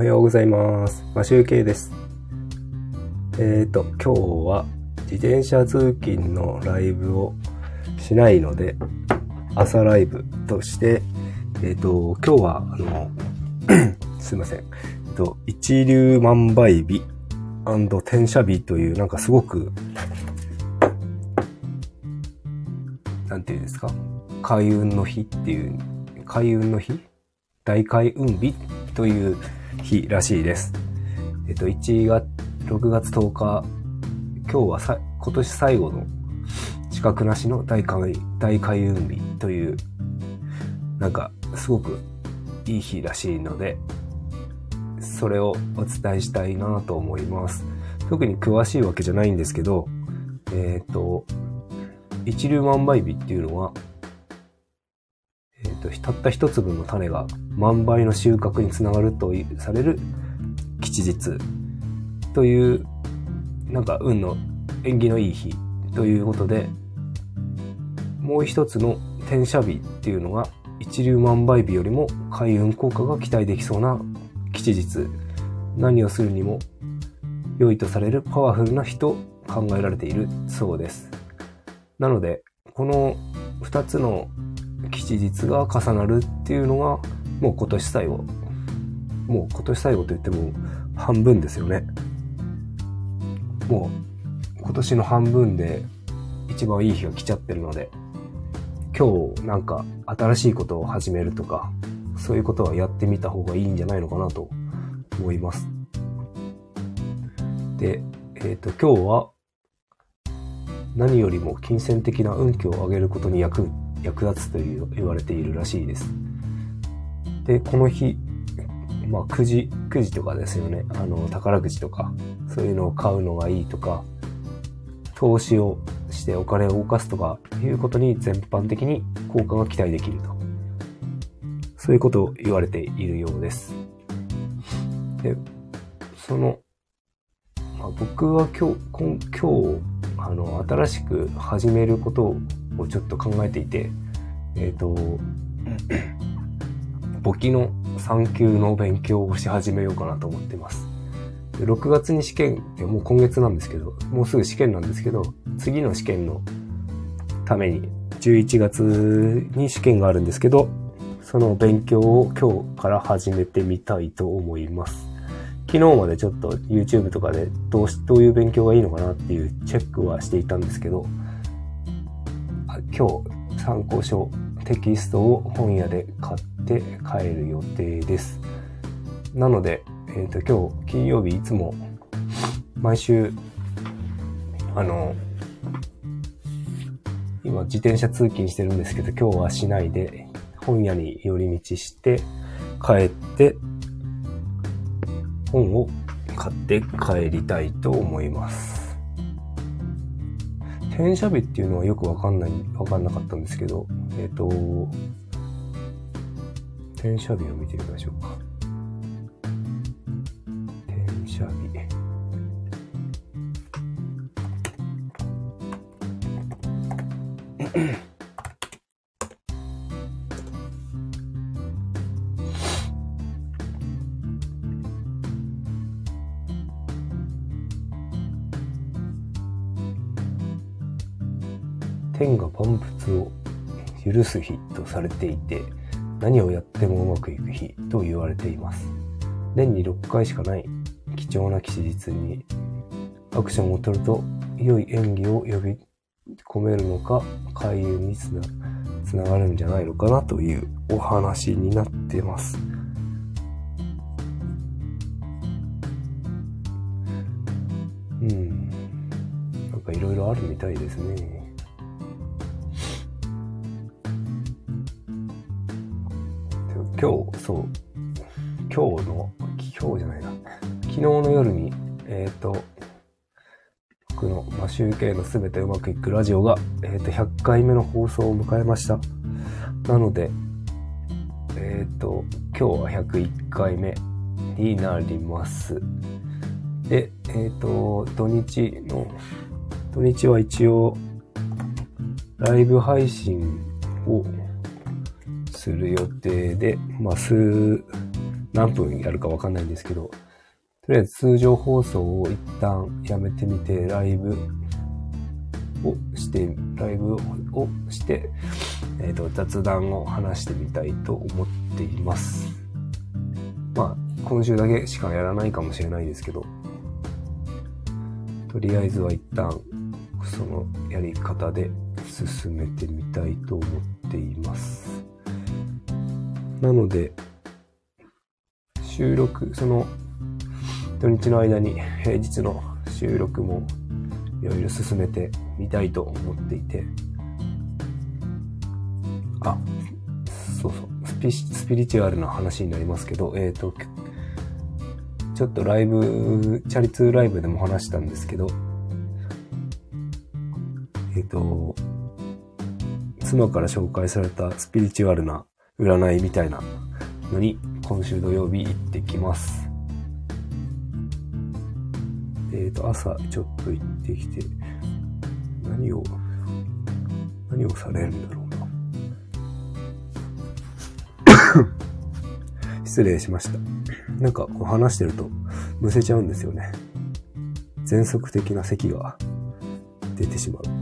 はようございます。マシュウケイです。えっ、と、今日は自転車通勤のライブをしないので、朝ライブとして、えっ、と、今日は、あの、すいません。えっと、一流万倍日転写日という、なんかすごく、なんていうんですか？開運の日っていう、開運の日？大開運日？という日らしいです。えっと、1月、6月10日、今日はさ今年最後の資格なしの大開大開運日という、なんか、すごくいい日らしいので、それをお伝えしたいなと思います。特に詳しいわけじゃないんですけど、えっ、と、一粒万倍日っていうのは、と、たった一粒の種が万倍の収穫につながるとされる吉日という、なんか運の縁起のいい日ということで、もう一つの転写日っていうのが一粒万倍日よりも開運効果が期待できそうな吉日。何をするにも良いとされるパワフルな日と考えられているそうです。なので、この二つの吉日が重なるっていうのが、もう今年最後。もう今年最後と言っても半分ですよね。もう今年の半分で一番いい日が来ちゃってるので、今日なんか新しいことを始めるとか、そういうことはやってみた方がいいんじゃないのかなと思います。で、えっ、と、今日は何よりも金銭的な運気を上げることに役役立つという言われているらしいです。で、この日、まあ、くじ、くじとかですよね。あの、宝くじとか、そういうのを買うのがいいとか、投資をしてお金を動かすとかいうことに全般的に効果が期待できると。そういうことを言われているようです。で、その、まあ、僕は今日、今日、あの、新しく始めることをちょっと考えていて、えっ、と、簿記の3級の勉強をし始めようかなと思ってます。で6月に試験ってもう今月なんですけど、もうすぐ試験なんですけど、次の試験のために11月に試験があるんですけど、その勉強を今日から始めてみたいと思います。昨日までちょっと YouTube とかでどうし、どういう勉強がいいのかなっていうチェックはしていたんですけど、あ今日参考書、テキストを本屋で買って帰る予定です。なので、えっ、と、今日金曜日いつも毎週、あの、今自転車通勤してるんですけど、今日はしないで本屋に寄り道して帰って本を買って帰りたいと思います。転写日っていうのはよくわかんない、わかんなかったんですけど、えっ、と、転写日を見てみましょうか。転写日。天が万物を許す日とされていて、何をやってもうまくいく日と言われています。年に6回しかない貴重な吉日にアクションを取ると良い演技を呼び込めるのか開運につなつながるんじゃないのかなというお話になってます。うん。なんかいろいろあるみたいですね。今日、そう、今日の、今日じゃないな。昨日の夜に、えっ、と、僕の、まあ、集計のすべてうまくいくラジオが、えっ、と、100回目の放送を迎えました。なので、えっ、と、今日は101回目になります。で、えっ、と、土日の、土日は一応、ライブ配信をする予定で、まあ、数、何分やるかわかんないんですけど、とりあえず通常放送を一旦やめてみて、ライブをして、ライブをして、えっ、ー、と、雑談を話してみたいと思っています。まあ、今週だけしかやらないかもしれないですけど、とりあえずは一旦、そのやり方で進めてみたいと思っています。なので、収録、その土日の間に平日の収録もいろいろ進めてみたいと思っていて、あ、そうそう、スピスピリチュアルな話になりますけど、えっ、ー、と、ちょっとライブ、チャリ通ライブでも話したんですけど、えっ、ー、と、妻から紹介されたスピリチュアルな占いみたいなのに今週土曜日行ってきます。えっ、ー、と、朝ちょっと行ってきて、何を、何をされるんだろうな。失礼しました。なんかこう話してるとむせちゃうんですよね。全速的な咳が出てしまう。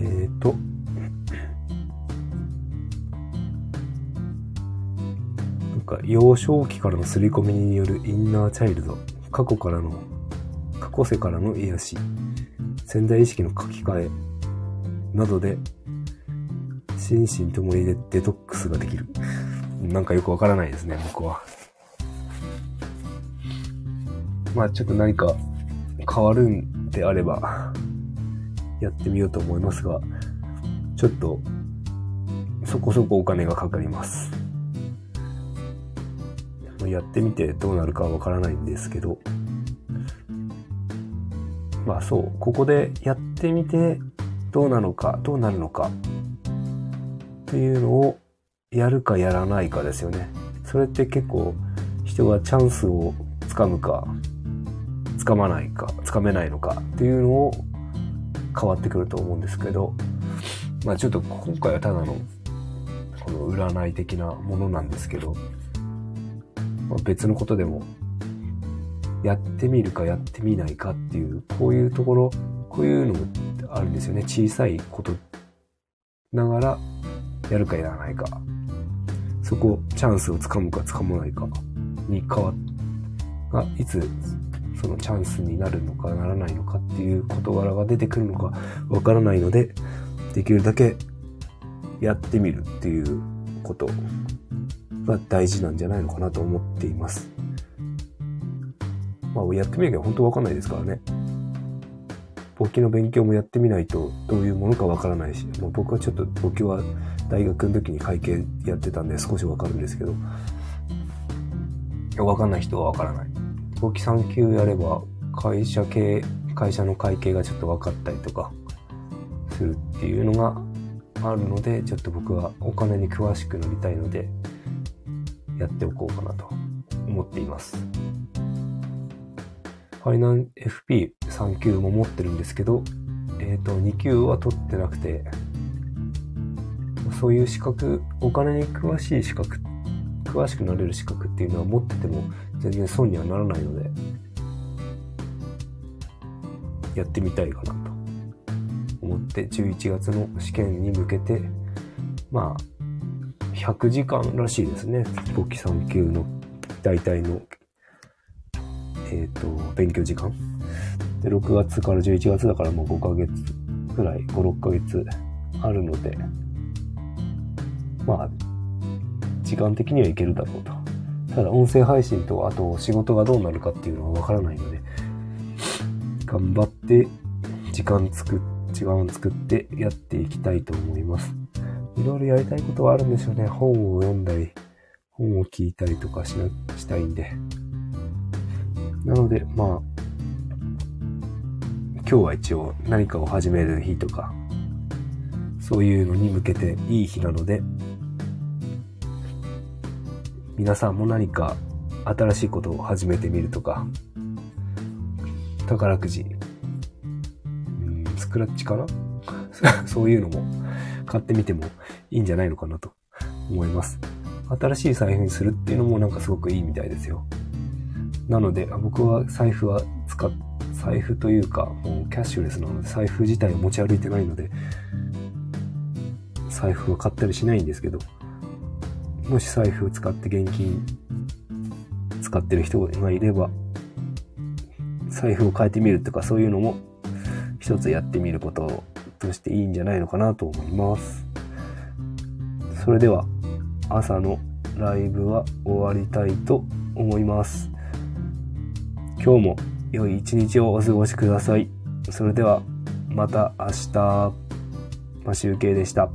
えっ、ー、と、なんか幼少期からの刷り込みによるインナーチャイルド、過去からの、過去世からの癒し、潜在意識の書き換え。などで心身ともにデトックスができる。なんかよくわからないですね、僕は。まあちょっと何か変わるんであれば、やってみようと思いますが、ちょっと、そこそこお金がかかります。やってみてどうなるかわからないんですけど、まあそう、ここでやってみてどうなのか、どうなるのかっていうのをやるかやらないかですよね。それって結構人がチャンスをつかむか、つかまないか、つかめないのかっていうのを変わってくると思うんですけど、まあちょっと今回はただのこの占い的なものなんですけど、まあ、別のことでもやってみるかやってみないかっていう、こういうところ、こういうのもあるんですよね。小さいことながらやるかやらないか、そこ、チャンスをつかむかつかまないかに変わっ、が、いつ、そのチャンスになるのかならないのかっていう事柄が出てくるのかわからないので、できるだけやってみるっていうことが大事なんじゃないのかなと思っています。まあ、やってみなきゃ本当わかんないですからね。簿記の勉強もやってみないとどういうものかわからないし、もう僕はちょっと簿記は大学の時に会計やってたんで少しわかるんですけど、わかんない人はわからない。簿記3級やれば会社系、会社の会計がちょっと分かったりとかするっていうのがあるので、ちょっと僕はお金に詳しくなりたいので、やっておこうかなと思っています。ファイナン FP3 級も持ってるんですけど、えっ、ー、と、2級は取ってなくて、そういう資格、お金に詳しい資格、詳しくなれる資格っていうのは持ってても全然損にはならないので、やってみたいかなと思って11月の試験に向けて、まあ、100時間らしいですね。簿記3級の大体の、えっ、ー、と、勉強時間。で、6月から11月だからもう5ヶ月くらい、5、6ヶ月あるので、まあ、時間的にはいけるだろうと。ただ音声配信とあと仕事がどうなるかっていうのはわからないので、頑張って時間作っ、時間を作ってやっていきたいと思います。いろいろやりたいことはあるんですよね。本を読んだり、本を聞いたりとかしな、したいんで。なので、まあ、今日は一応何かを始める日とか、そういうのに向けていい日なので、皆さんも何か新しいことを始めてみるとか、宝くじ、うん、スクラッチかな？そういうのも買ってみてもいいんじゃないのかなと思います。新しい財布にするっていうのもなんかすごくいいみたいですよ。なので、僕は財布は使っ、財布というか、もうキャッシュレスなので財布自体を持ち歩いてないので、財布を買ったりしないんですけど、もし財布を使って現金使ってる人がいれば、財布を変えてみるとかそういうのも一つやってみることとしていいんじゃないのかなと思います。それでは朝のライブは終わりたいと思います。今日も良い一日をお過ごしください。それではまた明日、マシュウケイでした。